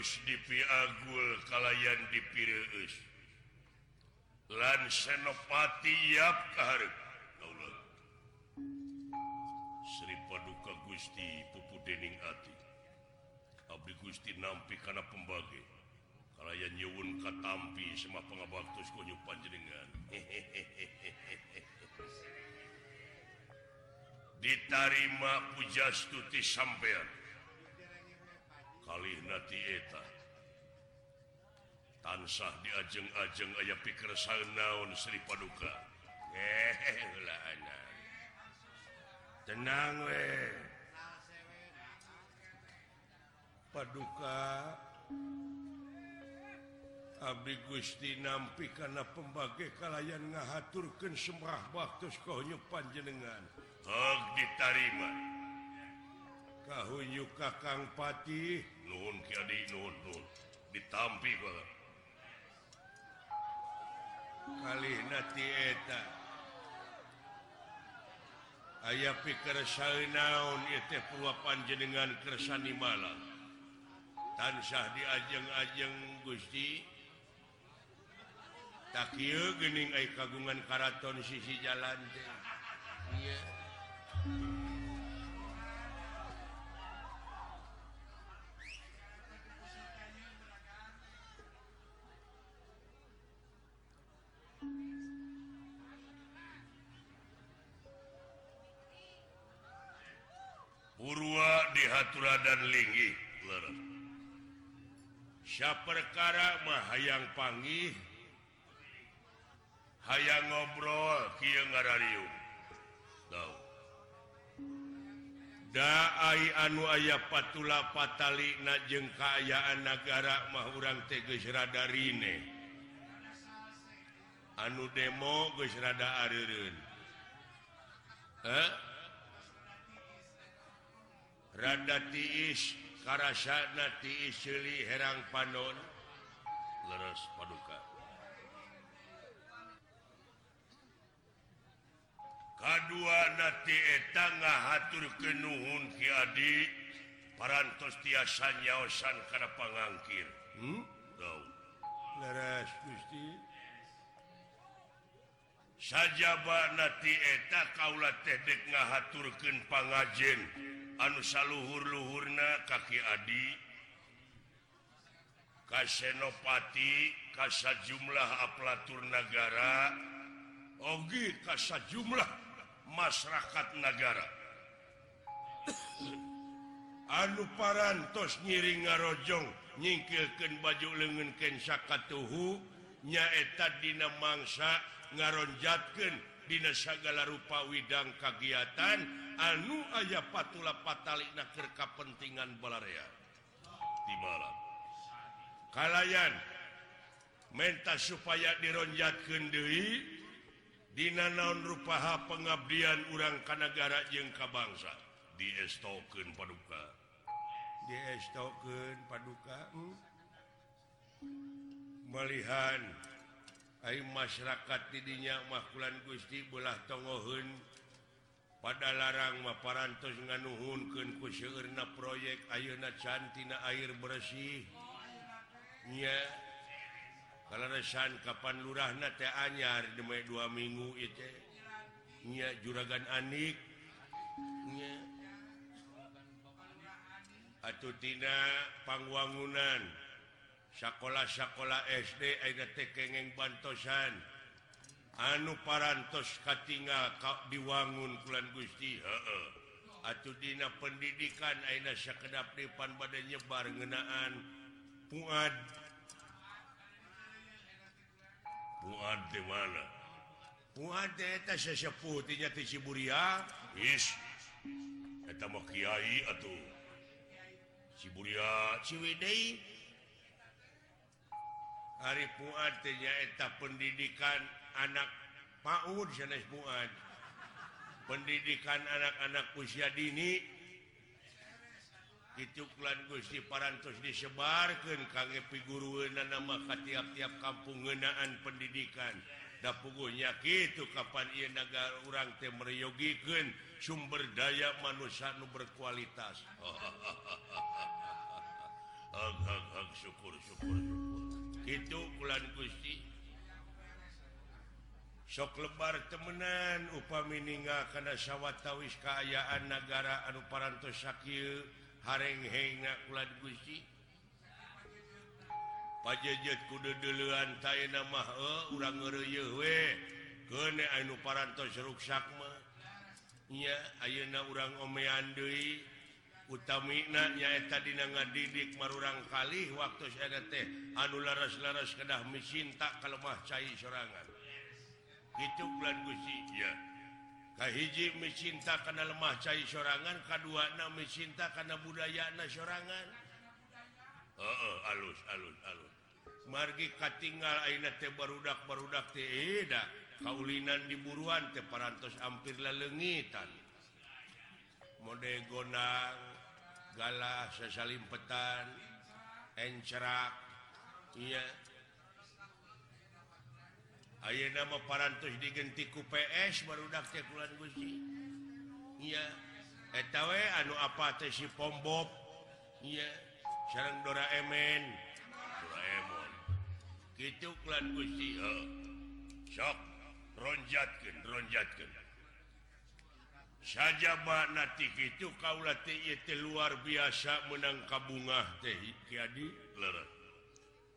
Gus dipiagul kalayan dipireus lan senopati yap Sri Paduka Gusti pupu dening ati. Abdi Gusti nampi karena pembage kalayan nyuwun katampi semah pengabaktus kunyu panjenengan. Ditarima pujastuti sampean. natieta tansah diajeng-ajeng aya pikir naon Sri Paduka. Eh, Tenang we. Paduka Abdi Gusti nampi karena pembagai kalayan ngahaturkan semrah waktu kau panjenengan Hak ditarima. kahunyu Kakang Pati? Nun nun, nun. ditampi kali natieta aya pikir naon panjenengan kersani malam. Tansah diajeng-ajeng Gusti. Tak gening kagungan karaton sisi jalan yeah. Batura dan Linggi siapa perkara Mahaang Pangi hayang ngobrol daai anu aya patula patali najeng keayaan negara Mahurang tegesradarine anu demo gesrada Ariun eh rada tiis karasana tiis Sili Herang Panon leres paduka. Kedua nati etangga hatur kenuhun Kiadi parantos tiasa nyaosan karena pangangkir. Hmm? leres Gusti. Saja nati eta kaula tedek ngahaturkan pangajen. anu luhur-luhurna kaki Adi Kasenopati kasa jumlah aplatur negara Ogi kasa jumlah masyarakat negara Anu parantos nyiring ngarojong nyingkilkan baju lengan Kensa Katuhu nyaeta dina mangsa ngaronjatkan Dina sagala rupa Widang kagiatan anu aya patula patalik naker kepentingan balarea di malam. Kalayan menta supaya dironjat Kendehi Dina naon rupaha pengabdian urang Kanagara jengka bangsa? Diestoken paduka. Diestoken paduka hmm? melihat Hai masyarakat didinya makulan Gusti belah togohun pada larang maparantos nganuhun ke kuurna proyek Ayeuna cantina air bersihnya kalausan Kapan lurah na anyar demi dua minggu itunya juragan Aniknya atautinapangwangunan sekolah-sekolah SD tekengeng bantosan. Anu parantos Katinga diwangun bulan Gusti atudina pendidikan Aina sekedap depan badan nyebar ngenaan. Puad puad di mana? Puad eta sesepuh tinya ti Ciburia? Is. Eta mah kiai atuh. Ciburia Ciwidei. Ari puatnyaeta pendidikan anak PAUD sanes puat pendidikan anak-anak usia dini. Itulan Gusti parantos disebarkan kage figuruan nama tiap-tiap kampung ngenaan pendidikan. Da pugunya gitu kapan ia negara orang teh mereyogikan sumber daya manusia nu berkualitas. Syukur syukur syukur. itu bulan Gusti. Sok lebar temenan upami meninggal karena sawwatawis keayaan negara Anu Paranto Shakil harengheng bulan Gusti. Pajajet kudu duluan nama eh, urang Paranto Serukma ya Ayeuna urang omeandeui utaminanyaeta nga didik marurang kali waktu saya teh anu laras-laras kedah mesin tak kalemah cair serangan itu bulan Gusi ya. Kahiji mecinta karena lemah cair sorangan K2 mecinta karena budaya na sorangan. Uh, uh, alus alus. Alun margi aina teh barudak barudak teh eh, eda kaulinan diburuan teparantos hampirlah lengitan mode gonang galah saya salim petan encerak iya. Ayo nama parantos digenti ku PS teh bulan Gusti iya. Eta we anu apa teh si Pombob? iya. Sareng Doraemon Doraemon gitu klan Gusti oh. sok ronjatkeun ronjatkeun. saja natik itu kau luar biasa menangka bunga teh jadi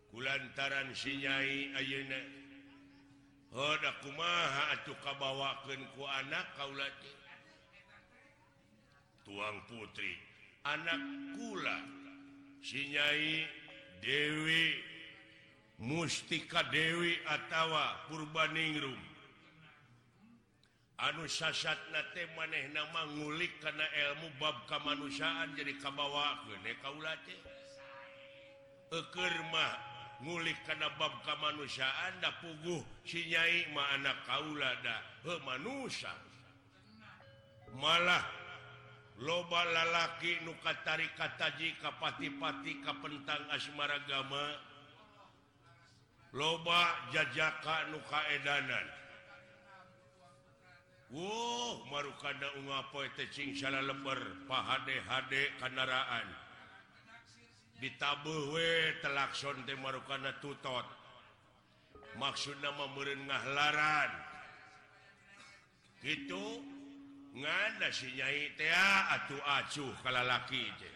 kulantaran sinyai akubawakan ku anak kaula tuang putri. Anak kula. Sinyai Dewi. Mustika Dewi Attawa Purbaningrum anu sasat nate maneh nama ngulik karena ilmu bab kemanusiaan jadi kabawa eh, kaumah ngulik karena bab kemanusiaan nda puguh sinyai ma anak kaulada manusia. Malah loba lalaki nuka tari kataji kapati-pati kapentang asmaragama loba jajaka nukaedanan Wow marukanda ungapoetecingsala lember pahade HD kendaraan ditabuwe telakson di marukana tutot. Maksud nama merengah laran. Gitu ngada si nyai teh ah, atuh acuh kalalaki je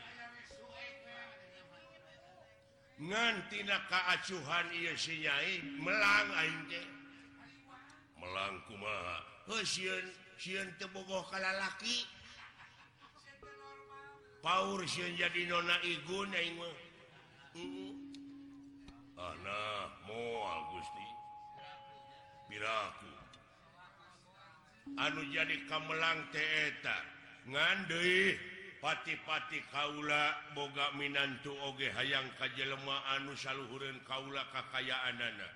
ngantina keacuhan iya si nyai melang aing teh. tebogoh kalalaki Paul jadi nona Igun eh, anak moal Gusti piraku. Anu jadi kamelang teeta ngande pati-pati Kaula boga Minantu oge hayang kajjelemaan anu saluhurun Kaula kakayaan anak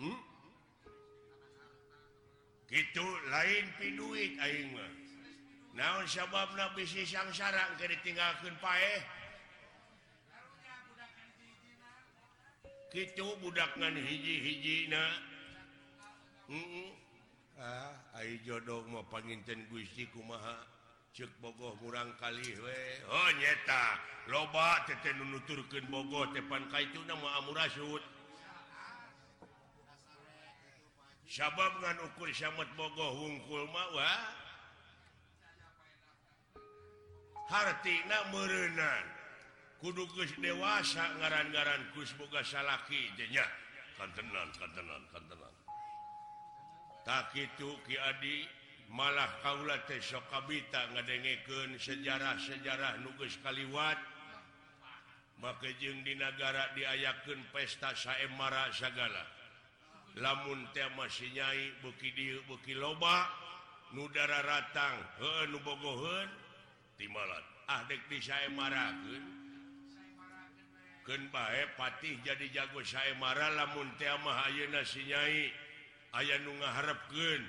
hmm? gitu lain piduit naon sabab nabi sisang sarang ke ditinggalkan pae eh? gitu budaknan hiji-hiji na ah, ayo jodoh mau panginten Gusti kumaha? Cek bogoh kurang kali we. Oh nyeta loba tete nunuturkan bogoh tepan kaitu nama amurasut sabab ngan ukur syamat bogo hungkul mawa hartina merenan. Kudu geus dewasa ngaran-ngaran kus boga salaki jenya kantenan kantenan kantenan. Tak itu Ki Adi malah kaula tesok kabita ngadengekeun sejarah-sejarah nu geus kaliwat. Maka jeung di negara diayakeun pesta saemara sagala. lamun masihnyai buki diu, buki loba nudara ratang nubogohun timalan ahdek di saya maragen kenbae patih jadi jago saya marah lamun mah ayeuna aya nu ngaharapken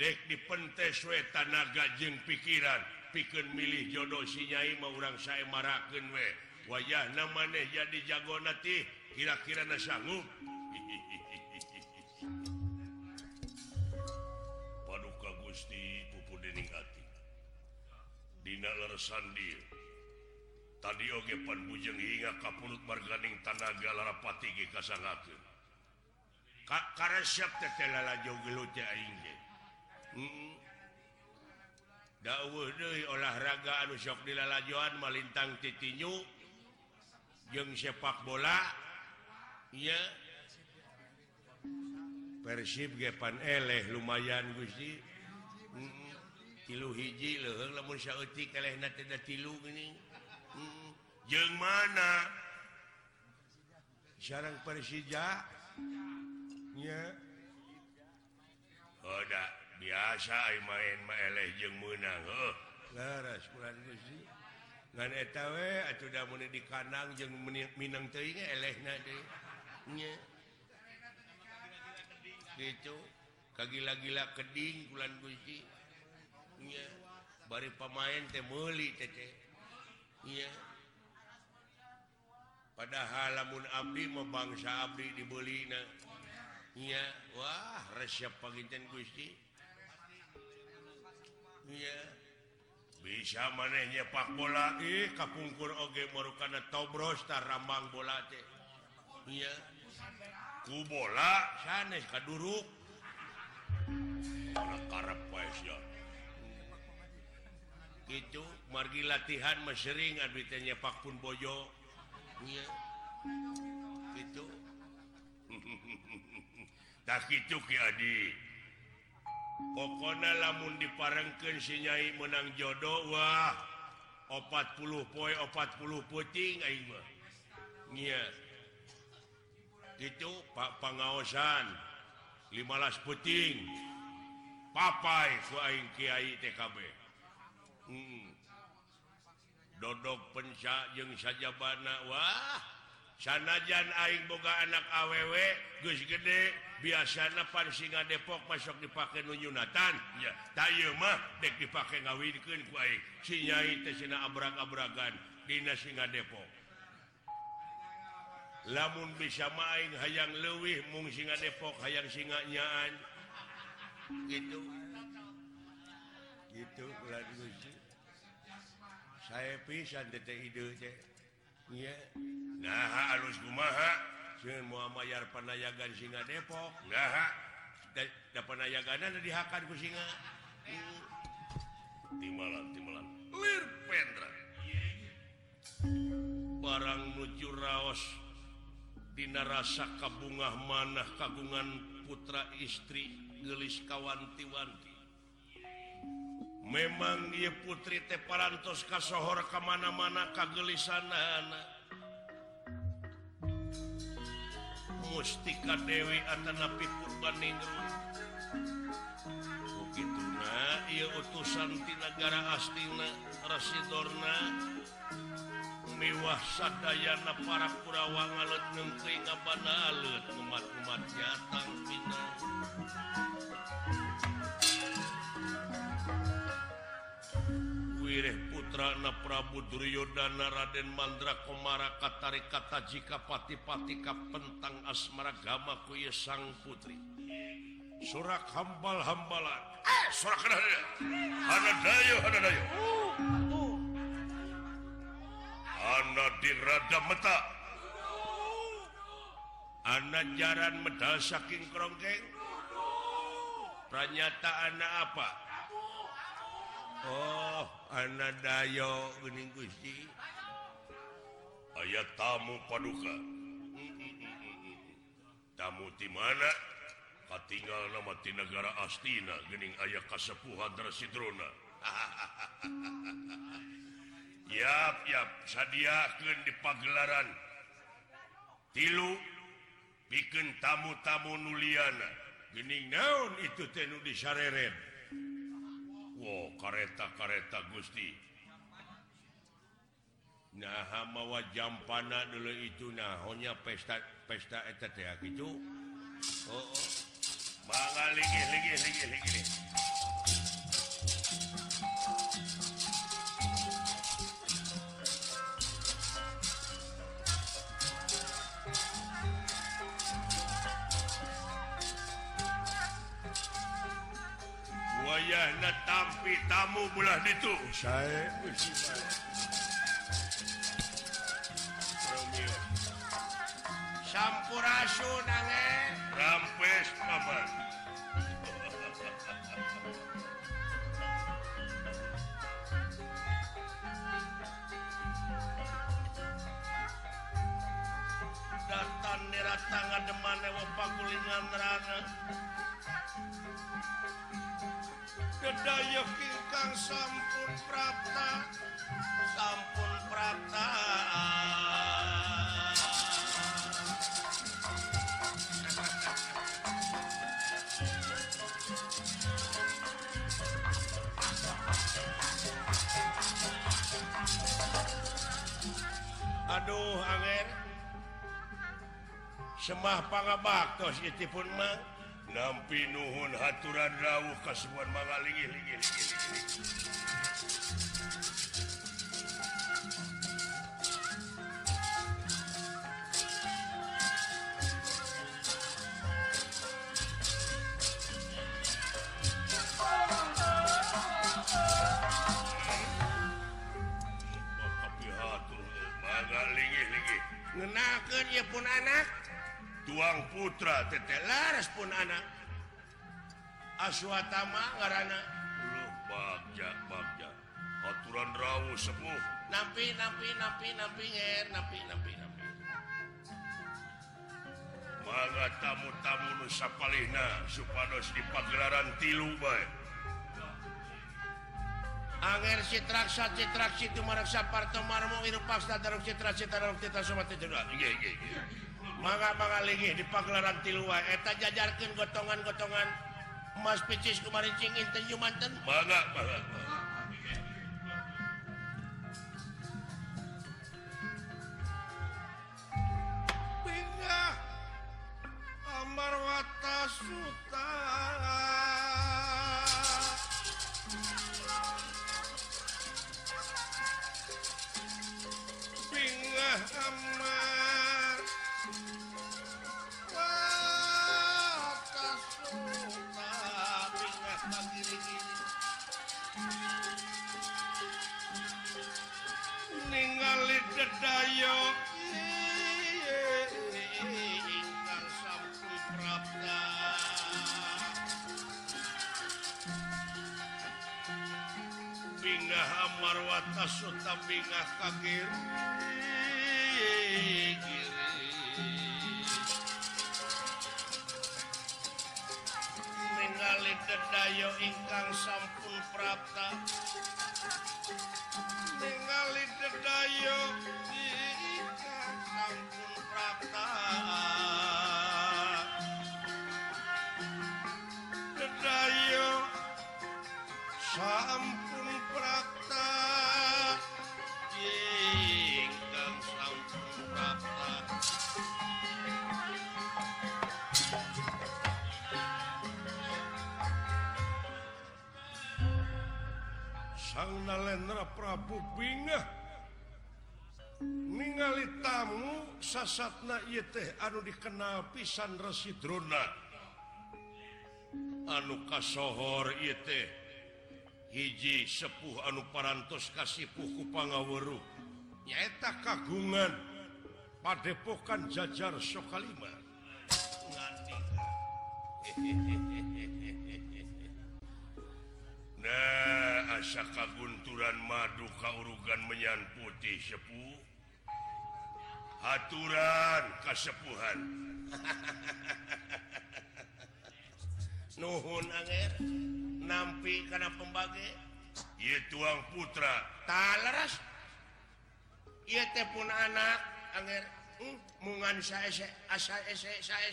dek dipentes we tanaga jeng pikiran pikeun milih jodoh sinyai mau orang saya marahken we. Wayahna maneh jadi jago nanti kira-kira na sanggup. Gusti pupuningati Dina sandi. Tadi ogepan bujeng hingga kapulut marganing tanaga larapati kasangaku Ka siap tetela jogelote aing. Dawuh deui olahraga anu sok dilalajoan malintang titinyu jeung sepak bola iya yeah. Persib gepan eleh lumayan Gusti. Mm-hmm. tilu hiji tilu geuning mm-hmm. jeung mana? Jarang persija. Nya. Oh, Oda biasa main maeleh jeung meunang heuh. Laras bulan Gusti. Ngan eta we atuh da mun di kandang jeung Minang teuing elehna deui nya. Gitu. kagila-gila keding bulan Guji bari pemain temeli padahal lamun Abdi membangsa Abdi dibelina Iya. Wah resep pagitan Gusti. Iya. Bisa manehnya Pak bola? Eh kapungkur oge marukana tobros tar rambang bola teh. Iya. Ku bola sanes kaduruk. gitu margi latihan mesering adnya Pak pun Bojo. Itu. Tak pokona lamun diparengkan sinyai menang jodoh Wah 40 poi 40 puting itu Pak pengawasan 15 puting. Papai Kiai TKB hmm. dodok penca jeung saja bana Wah sanajan Aing boga anak aww Gus gede biasa biasanya pansinga Depok masuk dipakai nunyunatan ya taymah dek dipakai ngawinkan sinya abrak-abragan Dina singa Depok. Lamun bisa main hayang lewih mung singa Depok hayang singanyaan gitu. Gitu saya pisan nah halus Gumaha Muhammadar Panayagan Singa Depok. Nah Panayagan dihakan ku singa. Di malam di malam Pendra. Barang nuju Raos Dina rasa Kabungah manah kagungan putra istri gelis kawanti-wanti. memang dia putri teparantos kasohor kemana-mana kagelisanan. Mustika Dewi Atanapi Purbaningrum begitu nah ia utusan di negara Astina Rasidorna miwah sadayana para Kurawa ngalet nengkri ngabana alet umat-umat nyatang pinang Sirih Putra Na Prabu Duryodana Raden Mandra Komara Katari kata jika pati-pati ka pentang asmaragama ku Sang Putri. Surak hambal-hambalan. Eh surak hadayo hadayo hadayo Ana di rada meta. Ana jaran medal saking krongkeng Pernyataan apa? Oh anadayo bening Gusti. Ayat tamu paduka. Tamu di mana? Tinggal nama di negara Astina gening ayah kasepuhan Sidrona. Yap yap sadiakan di pagelaran. Tilu bikin tamu-tamu nuliana. Gening naon itu tenu di syareret Wow kareta-kareta Gusti. Nah mawa jampana dulu itu nahnya pesta pesta gitu. Oh, oh. wayahna tapi tamu belah itu. Saya? Sampurasun angin eh? rampes paman datang di ratangga deman ewa pakulingan rana kedayuh kingkang sampun prata sampun prata. Aduh anger. Semah pangabak tos itipun mah. nampi Nuhun haturan rawuh kasuhan mangalingi Ngenakeun ieu pun anak. Tuang putra tete laras pun anak aswatama ngarana lu bagja bagja aturan rawuh sepuh nampi nampi nampi nampi nger nampi nampi nampi mangga tamu-tamu nu sapalihna supados di pagelaran tilu bae Anger citraksa citraksi tu maraksa parto marmo iru paksa dalam citra citra kita sobat itu iya iya iya maka-mangi di pagelaran tilua eta jajarkan gotongan-gotongan. Emas picis kemarin cingin tenju manten? Bangga bangga Amar watasuk mingah kangir ningali dedayo ingkang sampun prapta. sang Nalendra Prabu bingah ningali tamu sasatna ieu teh anu dikenal pisan Residrona anu kasohor ieu teh. Hiji sepuh anu parantos kasipuh ku pangaweru. Nyaeta kagungan padepokan jajar sokalima. Nah. Saka kagunturan madu kaurugan menyan putih sepuh. Aturan kasepuhan. Nuhun Anger. Nampi karena pembagai ia tuang putra. Talas ia tepun anak Anger. Hmm? mungan saya asa ese saya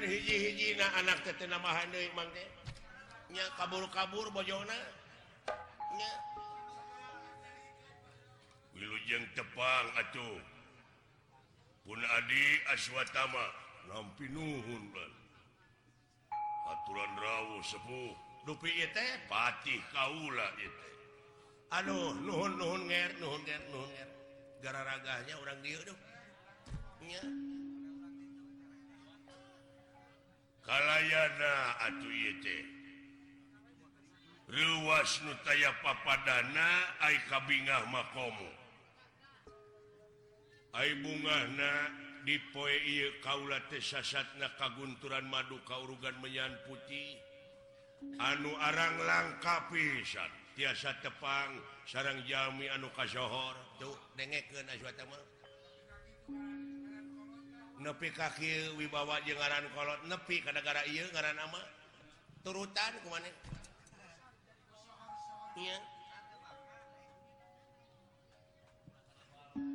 hiji-hiji na anak tetenamahan Mang de nya kabur-kabur Bojona nya. Wilujeng tepang atuh. Pun Adi Aswatama nampi Nuhun aturan rawuh sepuh. Dupi itu patih kaula itu aduh nuhun nuhun nger nuhun nger nuhun nger. Gararagahnya orang dia tuh nya. Kalayana atuh itu ruas Nutaya papadana kabingahmakomo bunga dipoe kaulaatna kagunturan madu kaurugan menyan putih anu arang langka pisan tiasa tepang sarang Jami anu kasohor. Tuh nepi kaki wibawa jengaran kolot nepi ke negara ia ngaran ama. Turutan kemana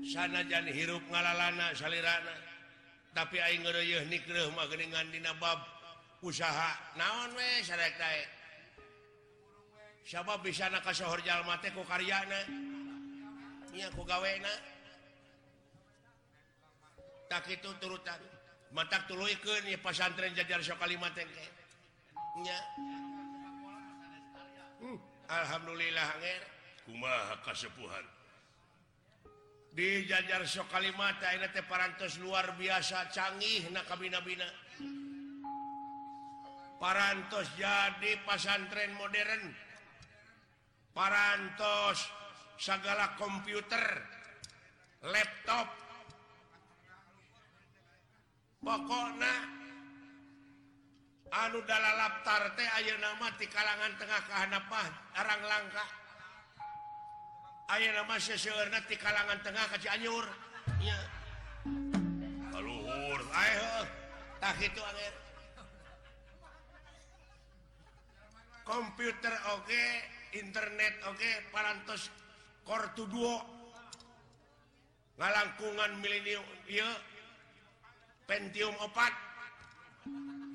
sanajan hirup ngalalana salirana. Tapi ningandinabab usaha. Naon siapa bisa kasjal karyanawe tak itu turutan mata tulu pasantren jajar so kalimatnya hmm. Alhamdulillah kuma kasepuhan. Di jajar so Kalimata ini paras luar biasa canggih na kabinabina. Parantos jadi pasantren modern. Parantos segala komputer laptop. Pokoknya anu dalam laptar teh Ayo nama di kalangan tengah kehanapan arang langka. Ayo nama seseorang di kalangan tengah ke Cianjur. Ya haluhur ayo tak itu angin komputer oke okay. internet oke okay. parantos kortu duo. Ngalangkungan milenium iya. Pentium opat.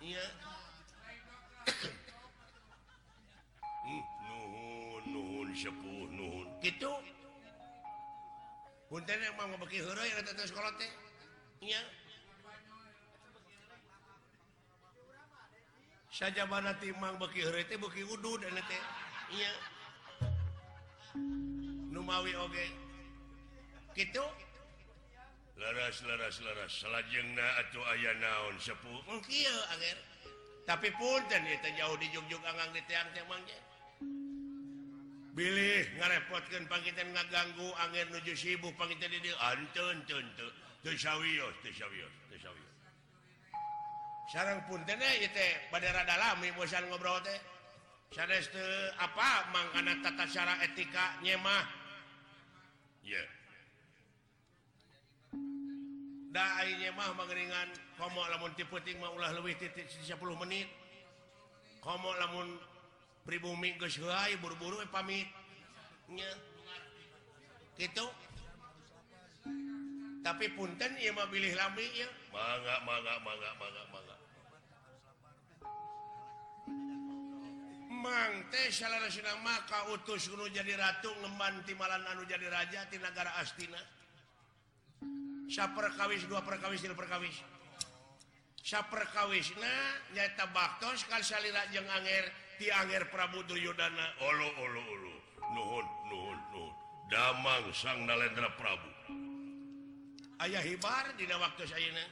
nuhun sepuh nuhun. Gitu. Punten emang ngebeki hero yang datang saja mana timang beki hero teh beki udud enak teh? Iya. Numawi oge. Gitu. laras-laras-laras salajengna atau ayah naon sepuh mungkin tapi pun dan itu jauh di Jogjuk angang di tiang temangnya pilih ngarepotkan pangitan ngaganggu angin nuju sibuk pangitan ini antun tentu tun tun sawiyos tun sawiyos tun sarang pun tena itu pada rada lami bosan ngobrol teh. Sanes apa mangkana tata cara etika nyemah? Ya yeah. mah mengeringan komo lamun tipe ting mah ulah lebih titik 10 menit. Komo lamun pribumi geus heula buru-buru pamit. Nya. Gitu. Tapi punten ieu mah pilih lami ya mangga mangga mangga mangga mangga. Mang teh salah maka utus nu jadi ratu ngemban timalan anu jadi raja ti negara Astina. perkawis dua perkawis perkawis. Perkawis nyata baktos sekali salira jeng anger ti anger Prabu Duryodana damang sang Nalendra Prabu. Ayaah hibar Di waktu sayana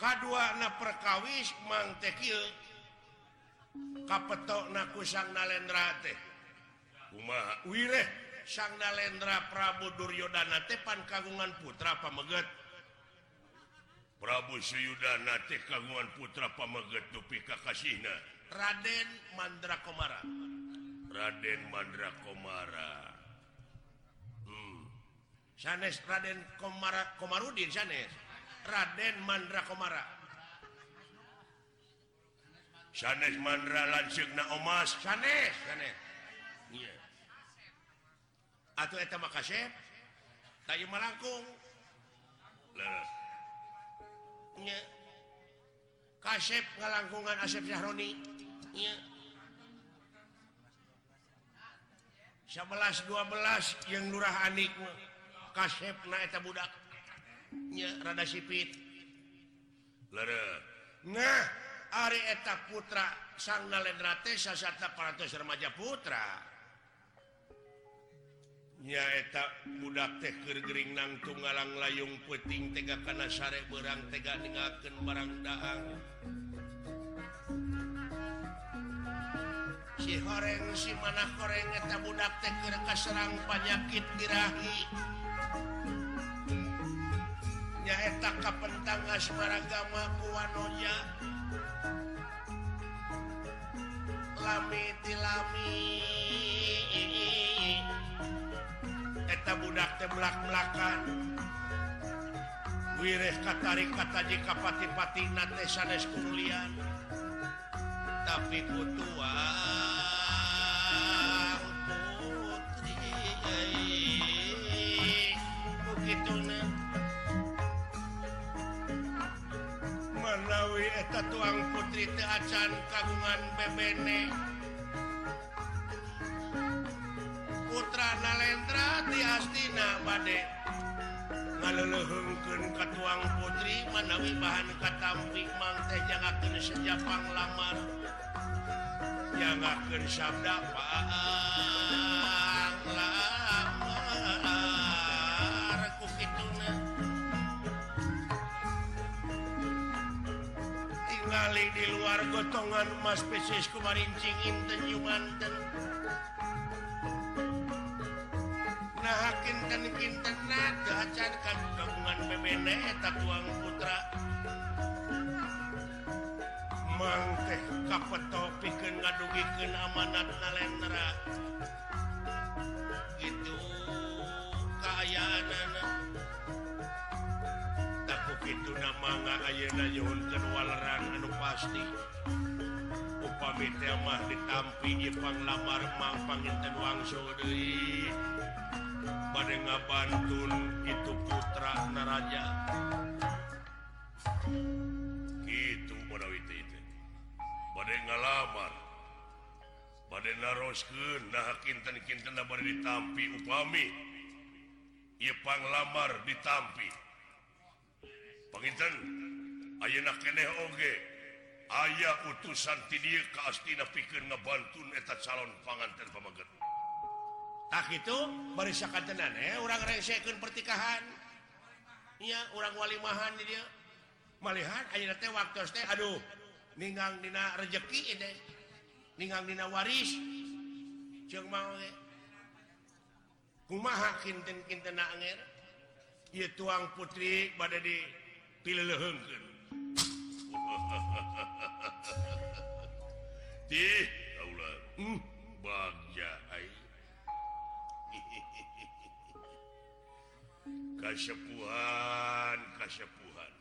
kedua na perkawis mangtekil kapetok naku sang Nalendra teh. Kumaha? Wireh. Sangnalendra Prabu Duryodana Tepan kagungan putra pameget Prabu Suyudana teh kagungan putra pameget dupi Kakasihna Raden Mandrakomara Raden Mandrakomara hmm. Sanes Raden Komara Komarudin Sanes. Raden Mandrakomara Sanes Mandra Lansegna Omas. Sanes Sanes. Iya. yeah. atau makasih saya melangkung kasep ngalangkungan Asep Syahroni 11 12 yang lurah Anik kasep naeta budak. Rada sipit. Nah Ari eta putra sang Nalendra teh 400 remaja putra. nyaeta budak teh kegering nang tunggalang layung puting tega karena syre berang tega dengarkan barang dahang si horeng si mana horeng eta budak tehker kaserang penyakit dirahi. Nyaeta kapentang asmaragama kuwanonya lami tilami eta budak teh belak-belakan wirih katarik kata jika pati-pati nate sanes kulian tapi kutua putri begitu menawi eta tuang putri teh acan kagungan bebene. Putra Nalendra Tiastina Bade ngalelehungkeun ka tuang putri manawi bahan katampi mang teh jangakeun sejapang lamar jangakeun sabda panglamar ku kituna tinggali di luar gotongan mas pesis kumarincing inten yumanten kinten-kintenat kehacankan gabungan BBnek eta tuang putra. Mangkeh kapetok pikeun ngadugikeun amanat nalendra. Gitu kaayaanana takut itu nama nggak ayeuna nyuhun keluaran anu pasti. Upami teh mah ditampi ieu panglamar mang panginten wangsul deui. pada ngabantun itu putra naraja. Gitu pada pada ngalamar. Pada naroskeun nah kinten-kinten pada ditampi upami. Ieu panglamar ditampi. Panginten ayeuna keneh oge. Aya utusan ti dieu ka astina pikeun ngabantun eta calon panganten pamageut tak itu barisakan tenan eh. Orang rengsekeun pertikahan. Iya orang walimahan di dia. Malihan ayeuna teh waktu teh aduh ningang dina rejeki eh, ini ningang dina waris. Jeung mau ge kumaha kinten-kinten anger ieu tuang putri bade di pilih pileleheungkeun Tih, kaulah hmm. Kasepuhan Kasepuhan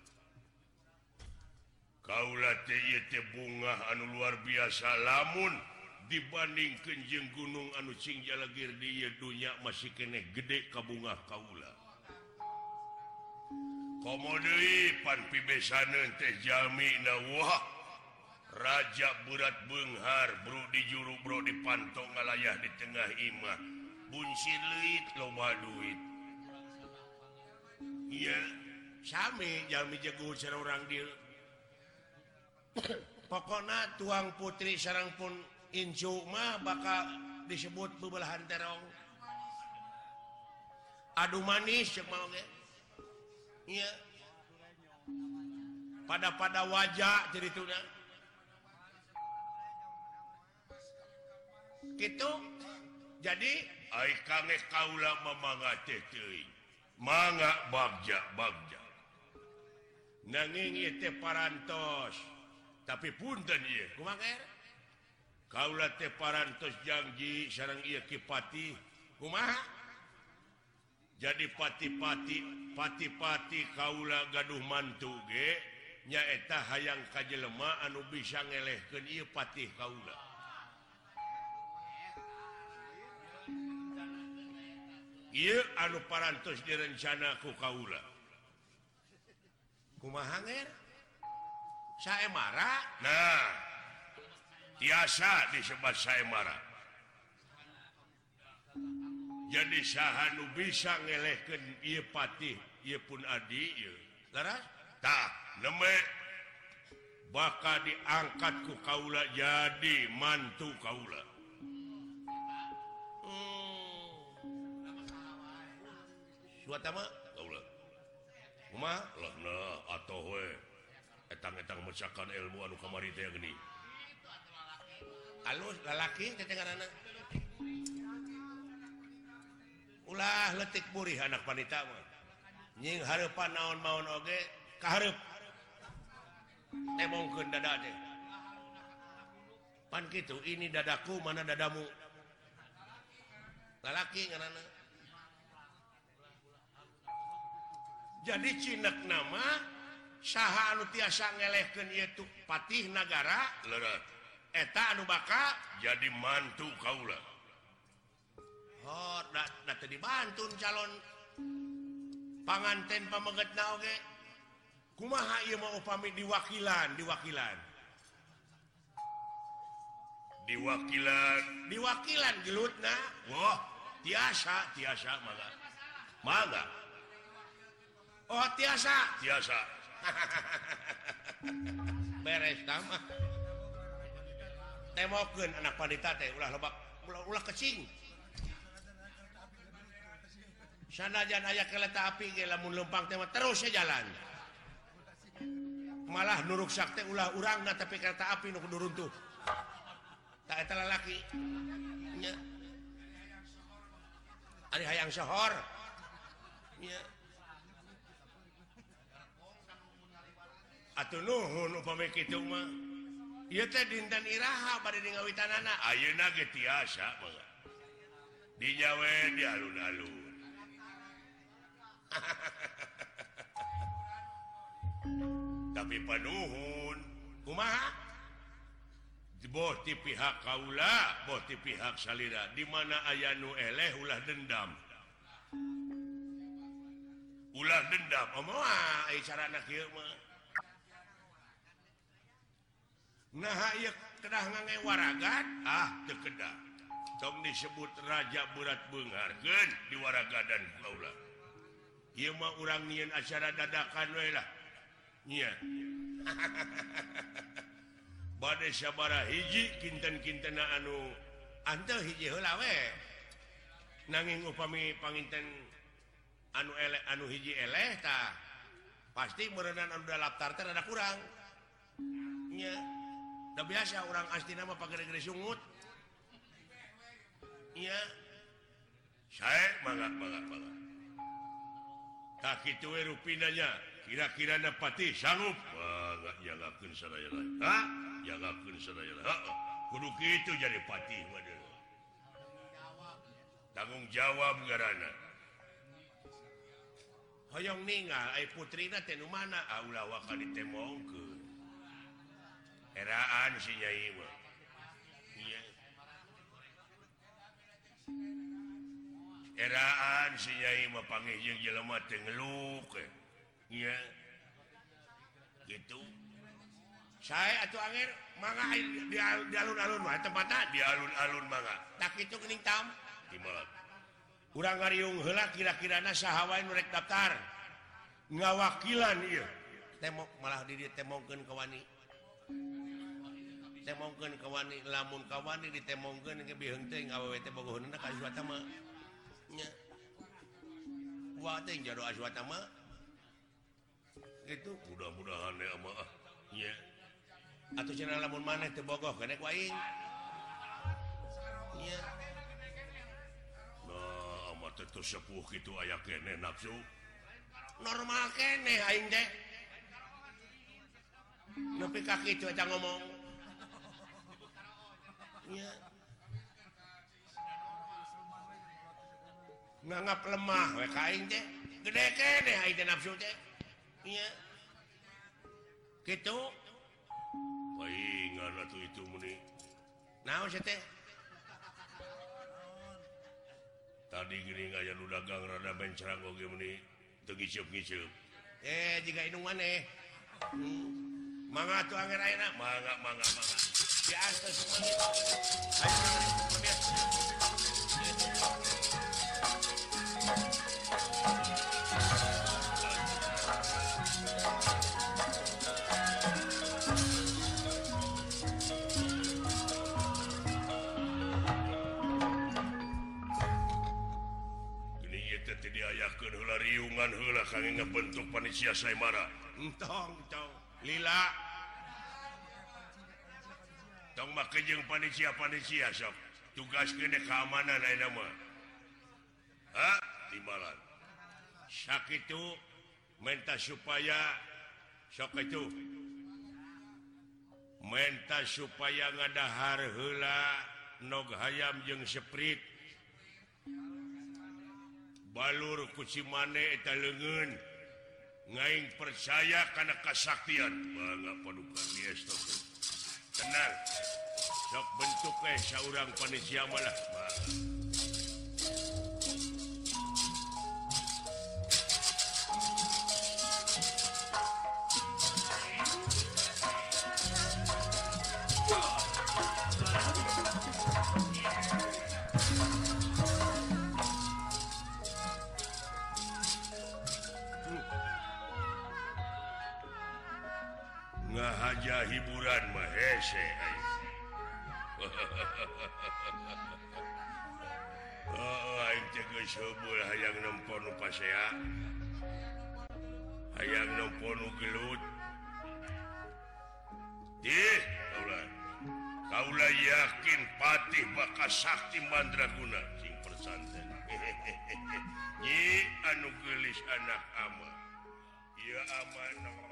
Kaula bunga anu luar biasa lamun dibanding Kenjeng Gunung anu Singjagir di dunya masih keeh gede ka bunga Kaula komodi panpibesanan tehjami Wah Raja berat Benghar Bro di juru Bro di pantong ngalayah di tengah Imah. Bunsi Luit loba duit. iya. Sami Jami jago orang dia pokona tuang putri sarang pun Injumah bakal disebut bebelahan terong. Aduh manis yang mau iya. Pada pada wajah jadi itu gitu. Jadi ay kanges kaula mamangate teuing. manga Bagja Bagja. Nanging parantos tapi punten kauula parantos janji sarang ia kipati kumaha? Jadi pati-pati pati-pati Kaula gaduh mantu ge. Genyaeta hayang kajelema anu bisa ngelehkeun ieu patih Kaula Iye, anu parantos di rencanaku Kaula. Saya marah nah tiasa disebut saya marah jadi sahhanu bisa ngelehkan ia patih ia pun adi tak bakal diangkatku Kaula jadi mantu Kaula. atauang ilmu anu kamari geni alus lalaki ulah letik buri anak wanita nying harepan naon maun oge kaharep. Temongkeun dada teh. Pan gitu ini dadaku mana dadamu? Lalaki ngarana jadi Cinek nama saha anu tiasa ngelehken yaitu Patih negara eta anu baka jadi mantu Kaula. Oh, dibanun calon panganten pemeget nage kumaha mau pamit diwakilan diwakilan? Diwakilan. Diwakilan gelutna Wah. Tiasa tiasa mala mala Oh tiasa. Tiasa. Beres tamah temokeun anak wanita teh ulah lebak ulah ulah kecing. Sanajan aya kereta api ge lamun lempang teh terus ya jalan. Malah nuruk sakte ulah urangna tapi kereta api nu nuruntuh tak eta lalaki. Nya. Ari hayang sohor nya. atau nuhun upami itu mah. Ieu teh dinten iraha bade ngawitanana ayeuna ge tiasa baga. Dijawe di alun-alun. Tapi panuhun kumaha? Boh pihak kaula boti pihak salira. Di mana aya nu eleh ulah dendam. Ulah dendam. Omoa ah, ai carana kieu Nah kedah warraga ah terkedah tong disebut Raja berat Bengargen di waraga dan Laula ia orang nian acara dadakanlah bad sabara hiji kinten-kinten anu Antel hijiwe nanging upami panginten anu elek anu hiji eleta pasti merenan anu daftar terhadap kurangnya udah biasa orang asli nama pakai negeri sungut. Iya. Saya mangat mangat mangat tak itu eh rupinanya. Kira-kira napati sanggup. Mangat jagakan sadaya lain ha? Jagakan sadaya lain ha kudu itu jadi pati waduh tanggung jawab garana hoyong ningal ay putrina tenu mana? Aulawa ka ditemong eraan sinya heraan sinya panjeng jelelma tengeluk ya gitu. Saya atau akhir manga di, di alun-alun mah. Tempatnya di alun-alun manga tak itu kening tam. Di malam kurang ngariung hela kira-kira nasa hawain merek daftar. Ngawakilan iya temok malah diri temongkan kewani ditemongkan kewani lamun kawani ditemongkan ngebihengteng awewe teh bogohonna ka aswata mah nya. Wa teh jaro aswata itu mudah-mudahan ya mah nya. Atuh cenah lamun maneh teh bogoh kana ku nya. Nah amat teh sepuh gitu aya kene nafsu normal kene aing teh. Nepi kaki cuaca ngomong. nganggap lemah we kain teh. Gede kene hayu nafsu teh. Iya. Gitu. Paingan atuh itu muni. Naon sih teh? Tadi gini ngaya nu dagang rada bencerang oge muni. Teu ngiceup-ngiceup eh jika indung maneh hmm. mangga tuh anger ayeuna mangga mangga mangga. ayaahkanlariungan hela kang bentuk panitia saya marah entong. Lila. tong kejeng panitia panitia sok. Tugas gede keamanan lain nama. Ha? Timbalan sakit itu minta supaya sok itu. Menta supaya ngadahar hela nog hayam jeung seprit. Balur kuci mane eta leungeun. Ngaing percaya karena kesaktian bangga paduka biasa benar. Sok bentuk eh seorang panitia malah. saya ayaang nopolut Kaula yakin patih bakas Sakti Mandraguna sing persanten eh? Nyi anu gelis anak ama Iya aman nama